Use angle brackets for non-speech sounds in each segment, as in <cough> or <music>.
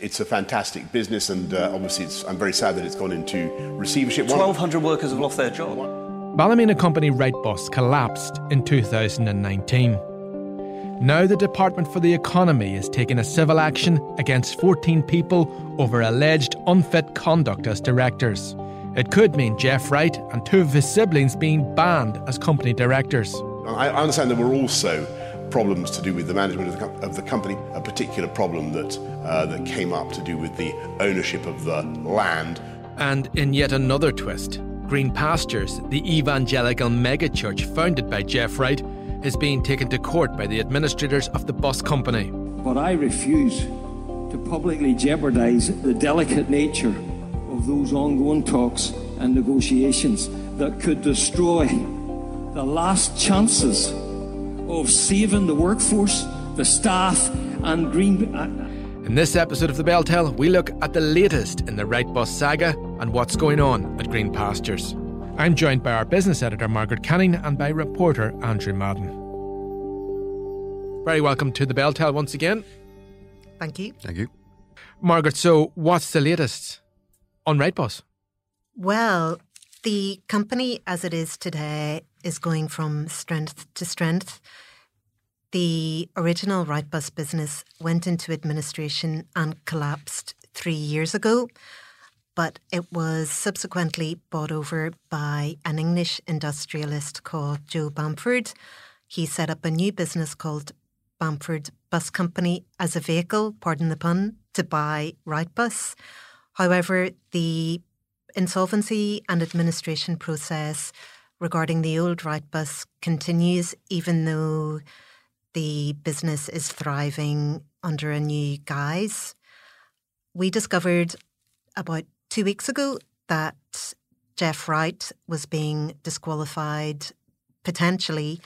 It's a fantastic business, and uh, obviously, it's, I'm very sad that it's gone into receivership. 1,200 workers have lost their job. Ballymena company Wrightbus collapsed in 2019. Now, the Department for the Economy is taking a civil action against 14 people over alleged unfit conduct as directors. It could mean Jeff Wright and two of his siblings being banned as company directors. I understand there were also problems to do with the management of the, of the company, a particular problem that, uh, that came up to do with the ownership of the land. And in yet another twist, Green Pastures, the evangelical megachurch founded by Jeff Wright, is being taken to court by the administrators of the bus company. But I refuse to publicly jeopardise the delicate nature of those ongoing talks and negotiations that could destroy the last chances of saving the workforce, the staff, and Green. In this episode of The Bell Tell, we look at the latest in the Wrightbus saga and what's going on at Green Pastures. I'm joined by our business editor, Margaret Canning, and by reporter Andrew Madden. Very welcome to The Bell Tell once again. Thank you. Thank you. Margaret, so what's the latest on Wrightbus? Well, the company as it is today is going from strength to strength. The original Wrightbus business went into administration and collapsed three years ago, but it was subsequently bought over by an English industrialist called Joe Bamford. He set up a new business called Bamford Bus Company as a vehicle, pardon the pun, to buy Wrightbus. However, the insolvency and administration process regarding the old Wrightbus continues, even though the business is thriving under a new guise. We discovered about two weeks ago that Jeff Wright was being disqualified potentially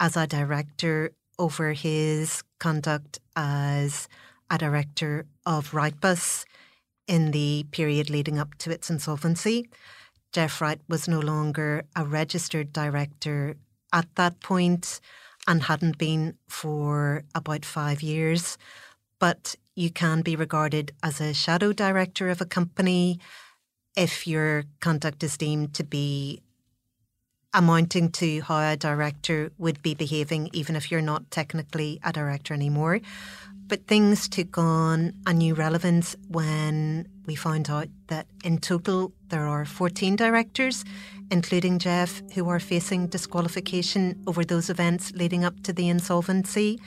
as a director over his conduct as a director of Wrightbus in the period leading up to its insolvency. Jeff Wright was no longer a registered director at that point and hadn't been for about five years. But you can be regarded as a shadow director of a company if your conduct is deemed to be amounting to how a director would be behaving, even if you're not technically a director anymore. But things took on a new relevance when we found out that in total there are 14 directors, including Jeff, who are facing disqualification over those events leading up to the insolvency.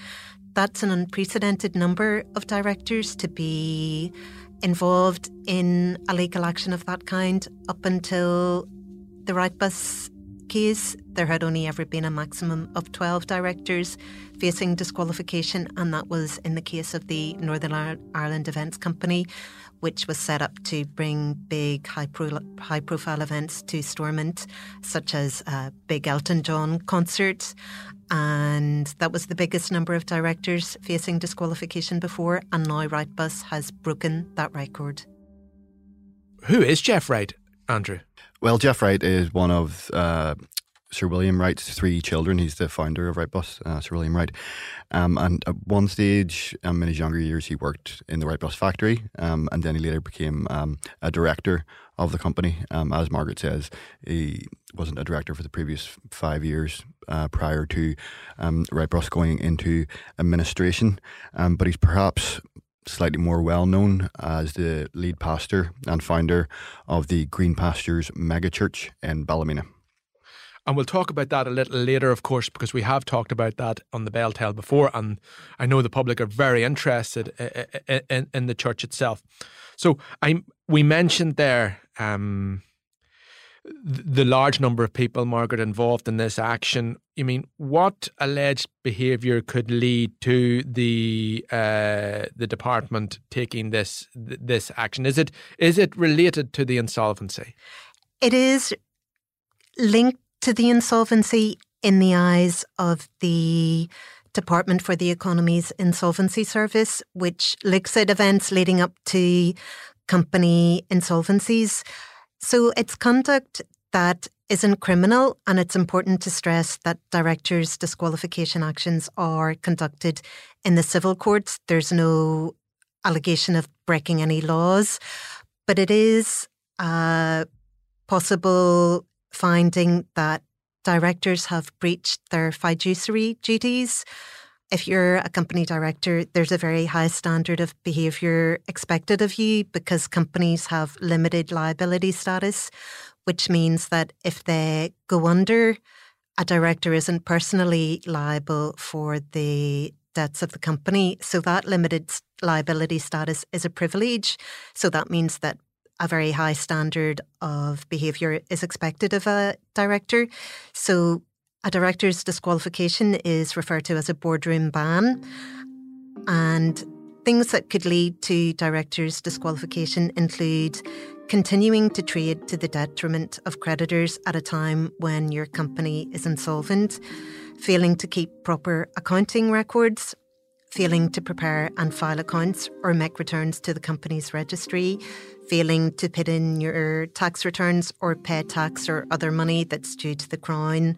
That's an unprecedented number of directors to be involved in a legal action of that kind up until the Wrightbus case, there had only ever been a maximum of 12 directors facing disqualification, and that was in the case of the Northern Ireland Events Company, which was set up to bring big, high, pro- high profile events to Stormont, such as a big Elton John concert. And that was the biggest number of directors facing disqualification before, and now Wrightbus has broken that record. Who is Jeff Wright, Andrew? Well, Jeff Wright is one of uh, Sir William Wright's three children. He's the founder of Wrightbus, uh, Sir William Wright. Um, and at one stage um, in his younger years, he worked in the Wrightbus factory, um, and then he later became um, a director of the company. Um, as Margaret says, he wasn't a director for the previous five years uh, prior to um, Wrightbus going into administration, but he's perhaps slightly more well known as the lead pastor and founder of the Green Pastures megachurch in Ballymena. And we'll talk about that a little later, of course, because we have talked about that on the Bell Tell before, and I know the public are very interested in, in, in the church itself. So I we mentioned there um, the large number of people, Margaret, involved in this action. I mean, what alleged behaviour could lead to the uh, the department taking this this action? Is it is it related to the insolvency? It is linked to the insolvency in the eyes of the Department for the Economy's Insolvency Service, which looks at events leading up to company insolvencies. So it's conduct that isn't criminal, and it's important to stress that directors' disqualification actions are conducted in the civil courts. There's no allegation of breaking any laws, but it is a possible finding that directors have breached their fiduciary duties if you're a company director, there's a very high standard of behaviour expected of you because companies have limited liability status, which means that if they go under, a director isn't personally liable for the debts of the company. So that limited liability status is a privilege. So that means that a very high standard of behaviour is expected of a director. So a director's disqualification is referred to as a boardroom ban. And things that could lead to directors' disqualification include continuing to trade to the detriment of creditors at a time when your company is insolvent, failing to keep proper accounting records, failing to prepare and file accounts or make returns to the company's registry, failing to put in your tax returns or pay tax or other money that's due to the Crown,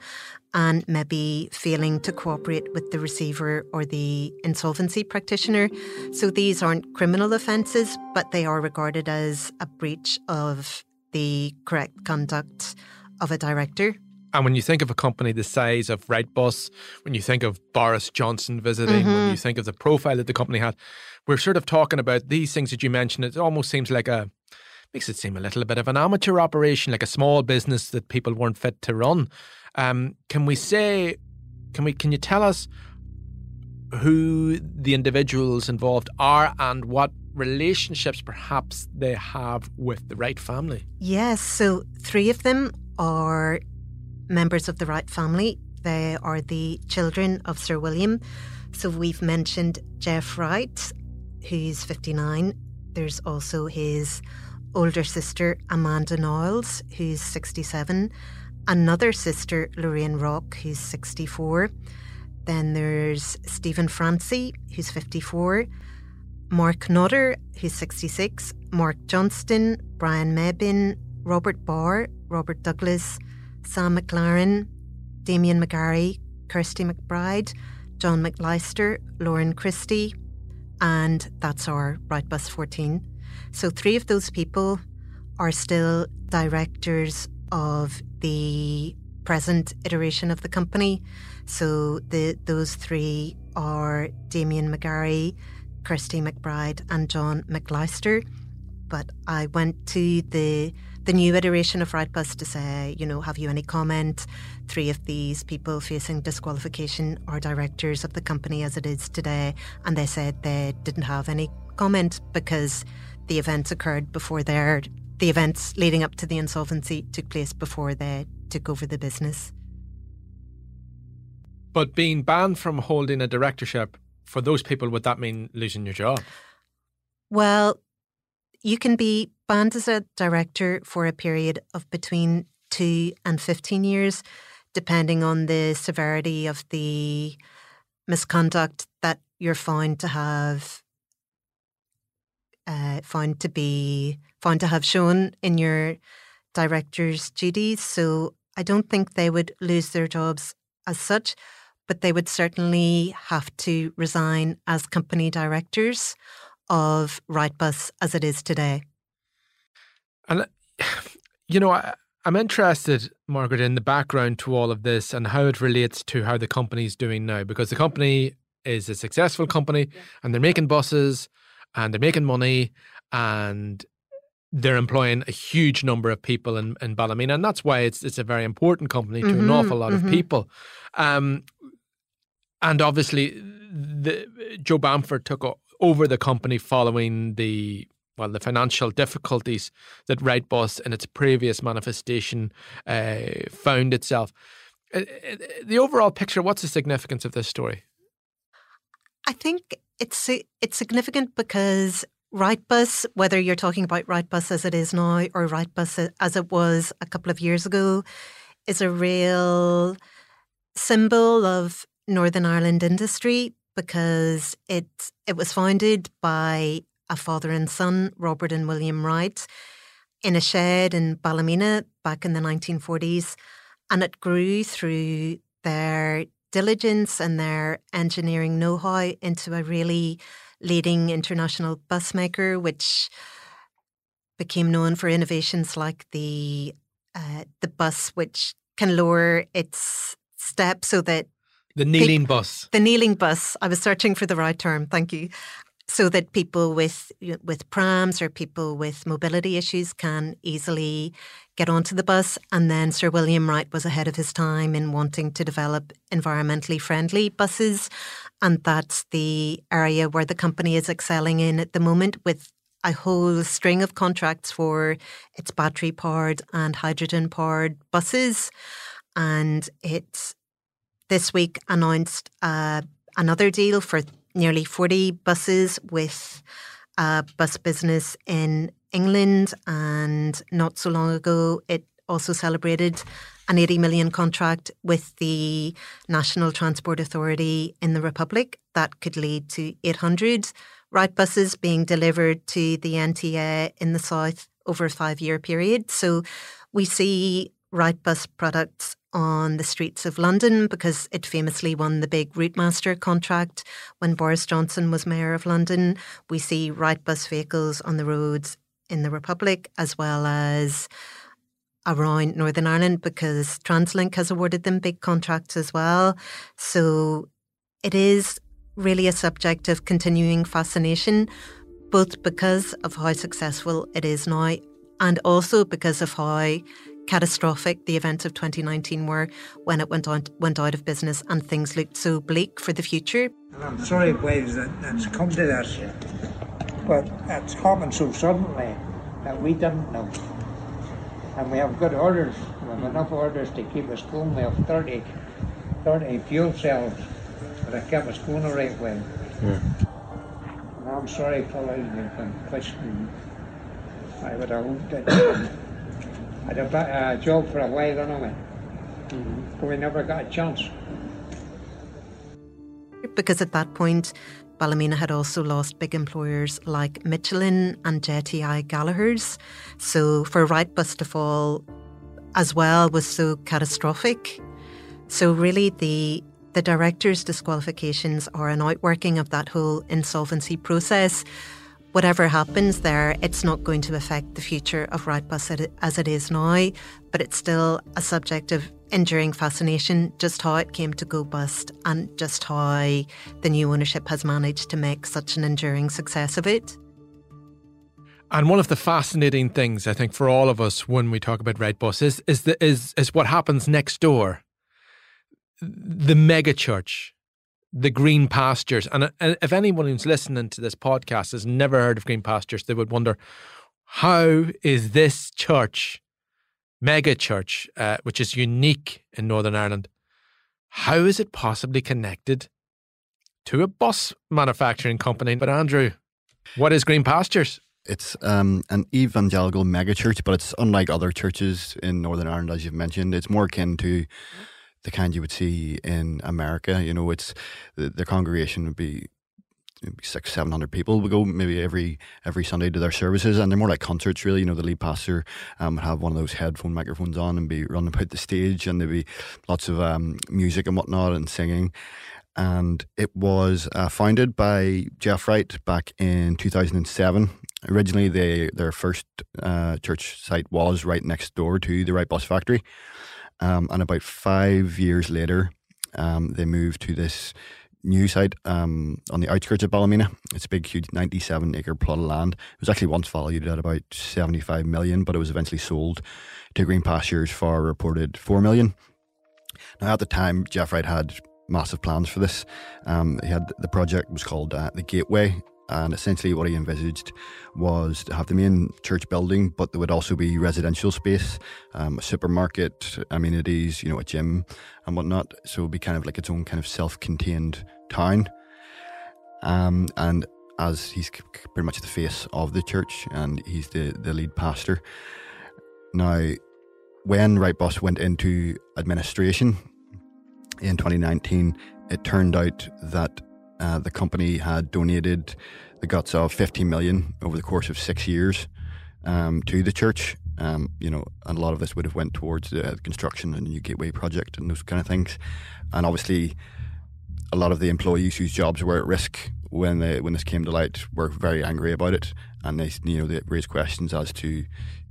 and maybe failing to cooperate with the receiver or the insolvency practitioner. So these aren't criminal offences, but they are regarded as a breach of the correct conduct of a director. And when you think of a company the size of Wrightbus, when you think of Boris Johnson visiting, mm-hmm. when you think of the profile that the company had, we're sort of talking about these things that you mentioned. It almost seems like a makes it seem a little bit of an amateur operation, like a small business that people weren't fit to run. Um, can we say, can we, can you tell us who the individuals involved are and what relationships perhaps they have with the Wright family? Yes, so three of them are members of the Wright family. They are the children of Sir William. So we've mentioned Jeff Wright, who's 59. There's also his older sister, Amanda Niles, who's 67 another sister, Lorraine Rock, who's 64. Then there's Stephen Francie, who's 54. Mark Nodder, who's 66. Mark Johnston, Brian Mebin, Robert Barr, Robert Douglas, Sam McLaren, Damien McGarry, Kirsty McBride, John McLeister, Lauren Christie, and that's our Wrightbus 14. So three of those people are still directors of the present iteration of the company. So the those three are Damien McGarry, Kirsty McBride, and John McLeister. But I went to the the new iteration of Wrightbus to say, you know, have you any comment? Three of these people facing disqualification are directors of the company as it is today, and they said they didn't have any comment because the events occurred before their the events leading up to the insolvency took place before they took over the business. But being banned from holding a directorship, for those people, would that mean losing your job? Well, you can be banned as a director for a period of between two and 15 years, depending on the severity of the misconduct that you're found to have uh, found to be found to have shown in your director's duties. So I don't think they would lose their jobs as such, but they would certainly have to resign as company directors of Wrightbus as it is today. And, <sighs> you know, I, I'm interested, Margaret, in the background to all of this and how it relates to how the company is doing now, because the company is a successful company yeah. and they're making buses and they're making money and they're employing a huge number of people in, in Ballymena, and that's why it's it's a very important company to mm-hmm, an awful lot mm-hmm. of people. Um, and obviously, the, Joe Bamford took over the company following the well the financial difficulties that Wrightbus in its previous manifestation uh, found itself. Uh, uh, the overall picture, what's the significance of this story? I think it's it's significant because Wrightbus, whether you're talking about Wrightbus as it is now or Wrightbus as it was a couple of years ago, is a real symbol of Northern Ireland industry because it it was founded by a father and son, Robert and William Wright, in a shed in Ballymena back in the 1940s, and it grew through their diligence and their engineering know-how into a really leading international bus maker, which became known for innovations like the uh, the bus, which can lower its step so that the kneeling bus. The kneeling bus. I was searching for the right term. Thank you. So that people with with prams or people with mobility issues can easily get onto the bus. And then Sir William Wright was ahead of his time in wanting to develop environmentally friendly buses and that's the area where the company is excelling in at the moment with a whole string of contracts for its battery powered and hydrogen powered buses. And it this week announced uh, another deal for nearly 40 buses with a bus business in England. And not so long ago, it also celebrated an 80 million contract with the National Transport Authority in the Republic. That could lead to 800 Wrightbuses being delivered to the NTA in the south over a five year period. So we see Wrightbus products on the streets of London because it famously won the big Routemaster contract when Boris Johnson was Mayor of London. We see Wrightbus vehicles on the roads in the Republic as well as around Northern Ireland because TransLink has awarded them big contracts as well. So it is really a subject of continuing fascination, both because of how successful it is now and also because of how catastrophic the events of 2019 were when it went on went out of business and things looked so bleak for the future. And I'm sorry, waves, that it's come to this, but it's happened so suddenly that we didn't know and we have good orders. We have enough orders to keep us going. We have 30, 30 fuel cells that I kept us going the right way. Yeah. And I'm sorry, fellas, you've been questioning. I would have hoped that I'd have a job for a while anyway. Mm-hmm. But we never got a chance. Because at that point, Ballymena had also lost big employers like Michelin and JTI Gallagher's. So for Wrightbus to fall as well was so catastrophic. So really the the director's disqualifications are an outworking of that whole insolvency process. Whatever happens there, it's not going to affect the future of Wrightbus as it is now, but it's still a subject of enduring fascination, just how it came to go bust and just how the new ownership has managed to make such an enduring success of it. And one of the fascinating things I think for all of us when we talk about Wrightbus is is the, is is what happens next door. The mega church, the green pastures, and, and if anyone who's listening to this podcast has never heard of green pastures, they would wonder how is this church mega church, uh, which is unique in Northern Ireland, how is it possibly connected to a bus manufacturing company? But Andrew, what is Green Pastures? It's um, an evangelical megachurch, but it's unlike other churches in Northern Ireland, as you've mentioned. It's more akin to the kind you would see in America. You know, it's the, the congregation would be six, seven hundred people would go maybe every every Sunday to their services, and they're more like concerts, really. You know, the lead pastor um, would have one of those headphone microphones on and be running about the stage, and there'd be lots of um, music and whatnot and singing. And it was uh, founded by Jeff Wright back in 2007. Originally, they, their first uh, church site was right next door to the Wright Bus Factory. Um, and about five years later, um, they moved to this new site um, on the outskirts of Ballymena. It's a big, huge 97 acre plot of land. It was actually once valued at about 75 million, but it was eventually sold to Green Pastures for a reported 4 million. Now, at the time, Jeff Wright had massive plans for this. Um, he had the project was called uh, the Gateway, and essentially what he envisaged was to have the main church building, but there would also be residential space, um, a supermarket, amenities, you know, a gym and whatnot. So it would be kind of like its own kind of self-contained town. Um, and as he's pretty much the face of the church and he's the, the lead pastor. Now, when Wright Bus went into administration in 2019, it turned out that uh, the company had donated the guts of 15 million over the course of six years um, to the church. Um, you know, and a lot of this would have went towards the construction and the new gateway project and those kind of things. And obviously, a lot of the employees whose jobs were at risk when they, when this came to light were very angry about it, and they you know they raised questions as to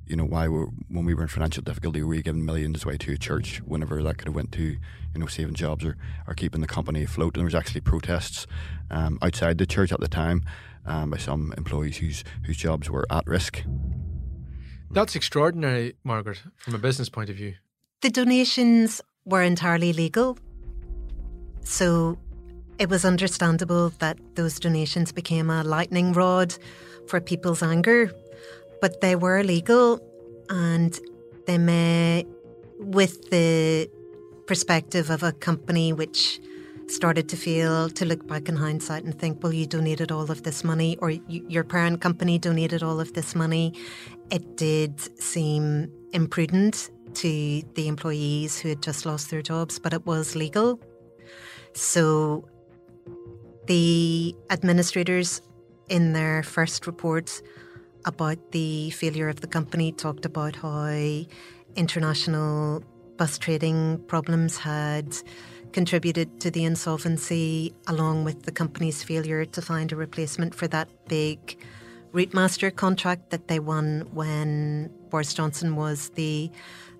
you know why were, when we were in financial difficulty were we giving millions away to a church whenever that could have went to you know saving jobs or, or keeping the company afloat? And there was actually protests um, outside the church at the time um, by some employees whose whose jobs were at risk. That's extraordinary margaret from a business point of view. The donations were entirely legal. So it was understandable that those donations became a lightning rod for people's anger but they were legal and they may, with the perspective of a company which started to feel to look back in hindsight and think, well, you donated all of this money, or your parent company donated all of this money. It did seem imprudent to the employees who had just lost their jobs, but it was legal. So the administrators in their first report about the failure of the company, talked about how international bus trading problems had contributed to the insolvency, along with the company's failure to find a replacement for that big Routemaster contract that they won when Boris Johnson was the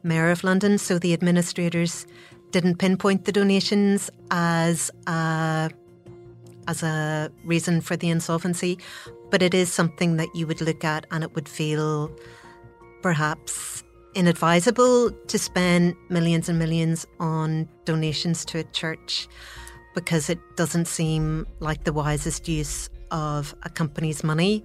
Mayor of London. So the administrators didn't pinpoint the donations as a, as a reason for the insolvency, but it is something that you would look at and it would feel perhaps inadvisable to spend millions and millions on donations to a church because it doesn't seem like the wisest use of a company's money.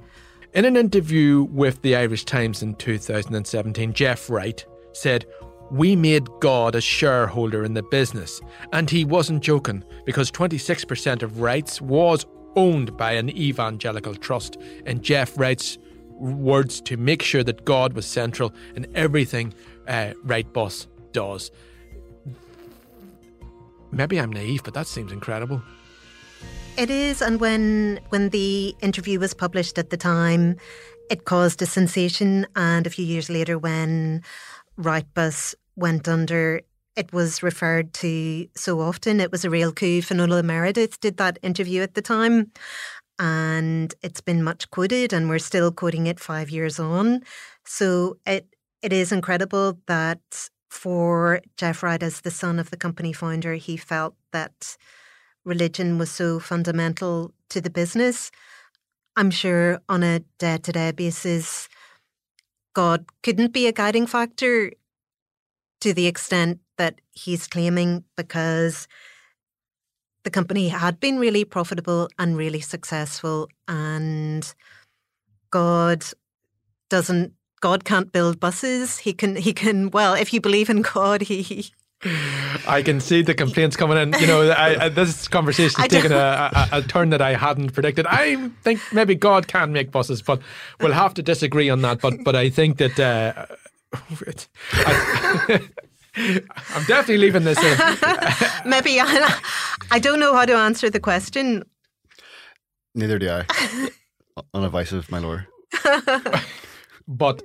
In an interview with the Irish Times in 2017, Jeff Wright said, We made God a shareholder in the business. And he wasn't joking because 26% of Wright's was owned by an evangelical trust. And Jeff Wright's words to make sure that God was central in everything uh, Wright Bus does. Maybe I'm naive, but that seems incredible. It is, and when when the interview was published at the time, it caused a sensation. And a few years later, when Wright Bus went under, it was referred to so often. It was a real coup. Fionnuala Meredith did that interview at the time, and it's been much quoted, and we're still quoting it five years on. So it it is incredible that for Jeff Wright, as the son of the company founder, he felt that religion was so fundamental to the business. I'm sure on a day to day basis, God couldn't be a guiding factor to the extent that he's claiming because the company had been really profitable and really successful and God doesn't God can't build buses. He can he can well, if you believe in God, he I can see the complaints coming in. You know, I, I, this conversation has taken a, <laughs> a, a, turn that I hadn't predicted. I think maybe God can make buses, but we'll have to disagree on that. But but I think that uh, <laughs> I, <laughs> I'm definitely leaving this in. <laughs> Maybe I, I don't know how to answer the question. Neither do I. On advice of my lord. <laughs> but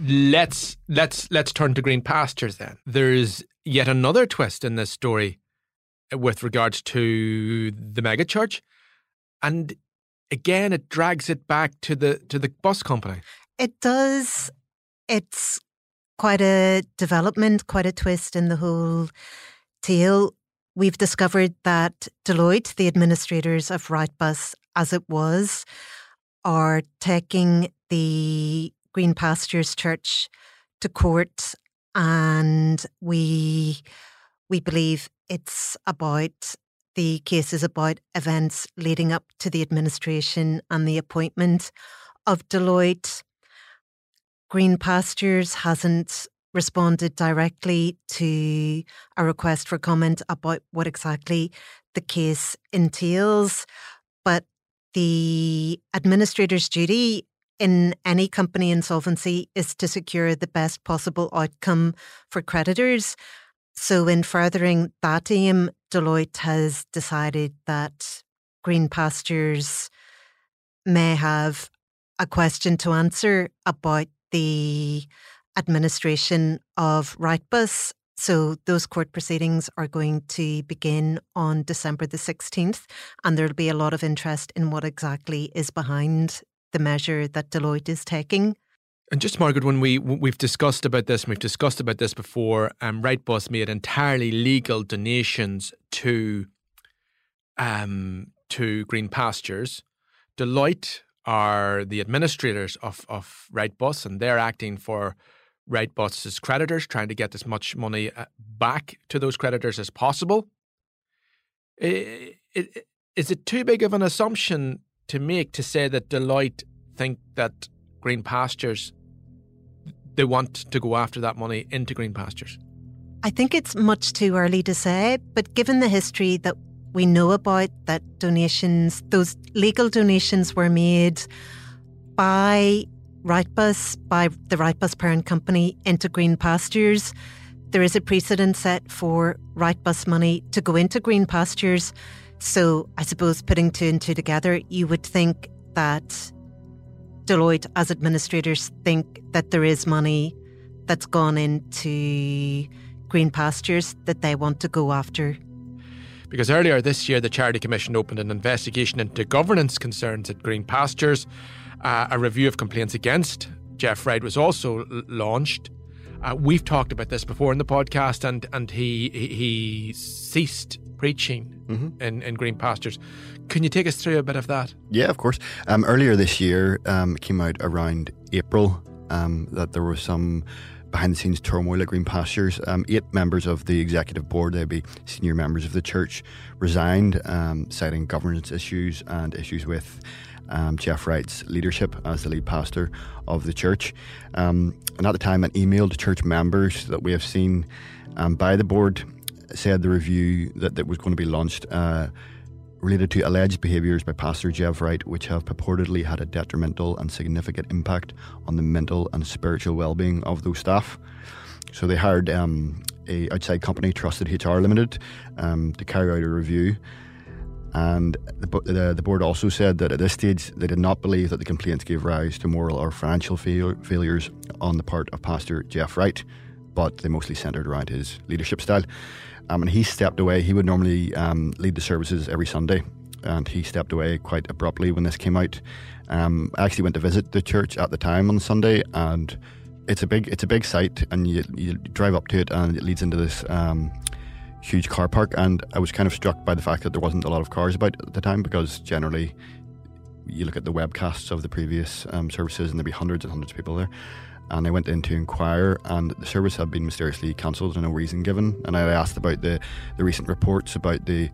let's let's let's turn to green pastures then. There's yet another twist in this story with regards to the megachurch, and again it drags it back to the to the bus company. It does. It's quite a development, quite a twist in the whole tale. We've discovered that Deloitte, the administrators of Wrightbus as it was, are taking the Green Pastures Church to court, and we we believe it's about the case is about events leading up to the administration and the appointment of Deloitte. Green Pastures hasn't responded directly to a request for comment about what exactly the case entails, but the administrator's duty in any company insolvency is to secure the best possible outcome for creditors. So, in furthering that aim, Deloitte has decided that Green Pastures may have a question to answer about the administration of Wrightbus. So those court proceedings are going to begin on December the 16th, and there'll be a lot of interest in what exactly is behind the measure that Deloitte is taking. And just Margaret, when we we've discussed about this, we've discussed about this before. Um, Wrightbus made entirely legal donations to, um, to Green Pastures. Deloitte are the administrators of of Wrightbus, and they're acting for Wrightbus's creditors, trying to get as much money uh, back to those creditors as possible. Is it too big of an assumption to make to say that Deloitte think that Green Pastures they want to go after that money into Green Pastures? I think it's much too early to say, but given the history that we know about that donations, those legal donations were made by Wrightbus, by the Wrightbus parent company into Green Pastures. There is a precedent set for Wrightbus money to go into Green Pastures. So I suppose putting two and two together, you would think that Deloitte, as administrators, think that there is money that's gone into Green Pastures that they want to go after because earlier this year the Charity Commission opened an investigation into governance concerns at Green Pastures. Uh, a review of complaints against Jeff Wright was also l- launched. Uh, we've talked about this before in the podcast, and and he he, he ceased preaching mm-hmm. in, in Green Pastures. Can you take us through a bit of that? Yeah, of course. Um, earlier this year, um, came out around April um, that there was some behind the scenes turmoil at Green Pastures. Um, eight members of the executive board, they'd be senior members of the church, resigned, um, citing governance issues and issues with um, Jeff Wright's leadership as the lead pastor of the church. Um, and at the time, an email to church members that we have seen um, by the board said the review that, that was going to be launched. Uh, related to alleged behaviours by Pastor Jeff Wright, which have purportedly had a detrimental and significant impact on the mental and spiritual well-being of those staff. So they hired um, a outside company, Trusted HR Limited, um, to carry out a review. And the, the, the, board also said that at this stage they did not believe that the complaints gave rise to moral or financial fail- failures on the part of Pastor Jeff Wright, but they mostly centred around his leadership style. Um, and he stepped away. He would normally um, lead the services every Sunday, and he stepped away quite abruptly when this came out. Um, I actually went to visit the church at the time on Sunday, and it's a big it's a big site, and you, you drive up to it, and it leads into this um, huge car park. And I was kind of struck by the fact that there wasn't a lot of cars about at the time, because generally you look at the webcasts of the previous um, services, and there'd be hundreds and hundreds of people there and I went in to inquire, and the service had been mysteriously cancelled and no reason given. And I asked about the, the recent reports about the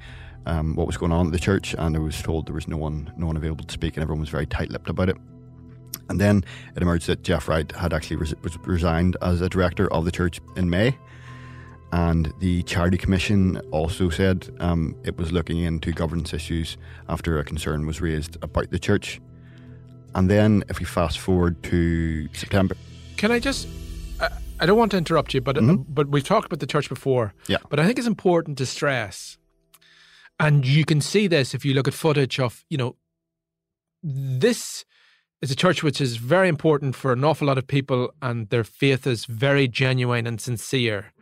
um, what was going on at the church, and I was told there was no one no one available to speak, and everyone was very tight-lipped about it. And then it emerged that Jeff Wright had actually res- resigned as a director of the church in May. And the Charity Commission also said um, it was looking into governance issues after a concern was raised about the church. And then, if we fast forward to September, can I just? I, I don't want to interrupt you, but uh, mm-hmm. but we've talked about the church before. Yeah. But I think it's important to stress And you can see this if you look at footage of, you know, this is a church which is very important for an awful lot of people, and their faith is very genuine and sincere.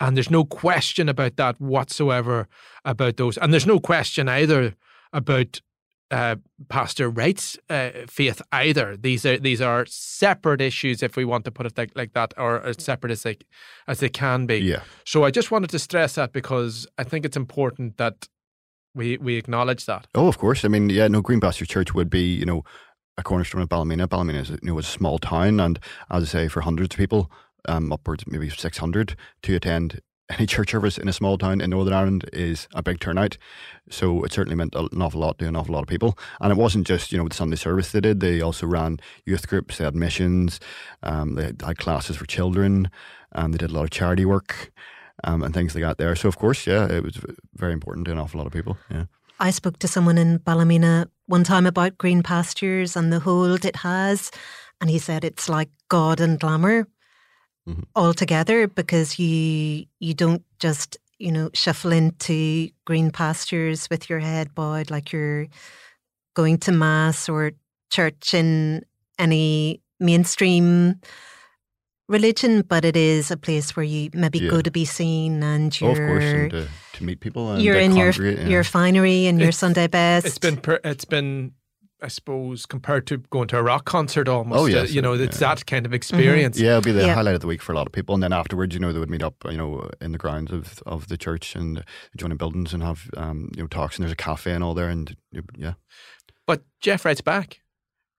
And there's no question about that whatsoever about those. And there's no question either about uh, Pastor Wright's uh, faith either. These are these are separate issues, if we want to put it like, like that, or as separate as they as they can be. Yeah. So I just wanted to stress that because I think it's important that we we acknowledge that. Oh, of course. I mean, yeah, no, Green Pasture Church would be, you know, a cornerstone of Ballymena. Ballymena is, you know, was a small town, and as I say, for hundreds of people, um, upwards maybe six hundred to attend any church service in a small town in Northern Ireland is a big turnout. So it certainly meant an awful lot to an awful lot of people. And it wasn't just, you know, the Sunday service they did. They also ran youth groups, they had missions, um, they had classes for children, and they did a lot of charity work um, and things like that there. So, of course, yeah, it was very important to an awful lot of people. Yeah. I spoke to someone in Ballymena one time about green pastures and the hold it has. And he said it's like God and glamour mm-hmm. altogether because you you don't just you know shuffle into green pastures with your head bowed like you're going to mass or church in any mainstream religion, but it is a place where you maybe yeah. go to be seen and you're, oh, of course, and to, to meet people. you're in your yeah. your finery and your Sunday best. It's been per, it's been I suppose, compared to going to a rock concert almost. Oh, yes. Uh, you know, it's yeah. that kind of experience. Mm-hmm. Yeah, it'll be the yeah. highlight of the week for a lot of people. And then afterwards, you know, they would meet up, you know, in the grounds of, of the church and join buildings and have, um, you know, talks. And there's a cafe and all there. And yeah. But Jeff Wright's back.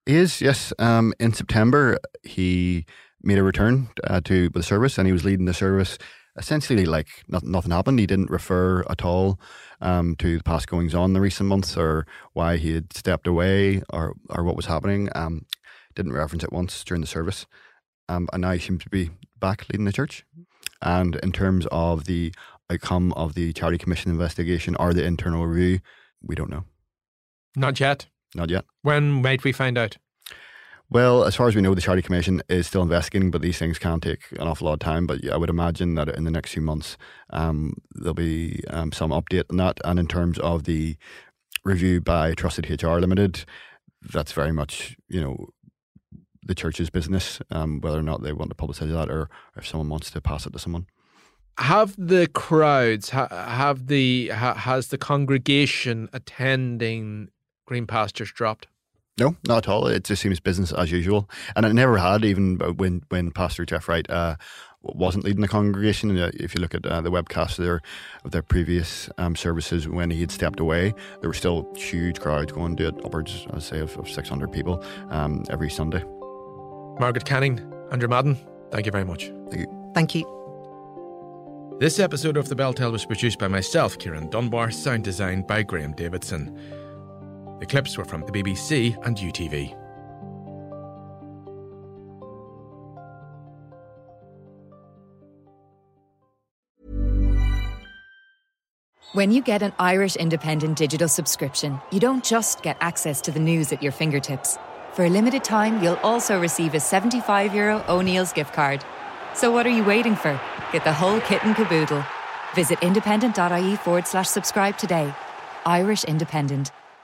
He is, yes. Um, in September, he made a return uh, to the service and he was leading the service essentially like not, nothing happened. He didn't refer at all um, to the past goings on in the recent months or why he had stepped away or, or what was happening. Um, didn't reference it once during the service. Um, and now he seems to be back leading the church. And in terms of the outcome of the Charity Commission investigation or the internal review, we don't know. Not yet. Not yet. When might we find out? Well, as far as we know, the Charity Commission is still investigating, but these things can take an awful lot of time. But I would imagine that in the next few months, um, there'll be um, some update on that. And in terms of the review by Trusted HR Limited, that's very much, you know, the church's business, um, whether or not they want to publicise that or if someone wants to pass it to someone. Have the crowds, have the, has the congregation attending Green Pastures dropped? No, not at all. It just seems business as usual, and it never had. Even when when Pastor Jeff Wright uh, wasn't leading the congregation. If you look at uh, the webcast there of their previous um, services when he had stepped away, there were still huge crowds going to it, upwards, I'd say, of, of 600 people um, every Sunday. Margaret Canning, Andrew Madden, thank you very much. Thank you. Thank you. This episode of The Bell Tell was produced by myself, Ciarán Dunbar, sound designed by Graham Davidson. The clips were from the BBC and UTV. When you get an Irish Independent digital subscription, you don't just get access to the news at your fingertips. For a limited time, you'll also receive a 75 euro O'Neill's gift card. So what are you waiting for? Get the whole kit and caboodle. Visit independent.ie forward slash subscribe today. Irish Independent.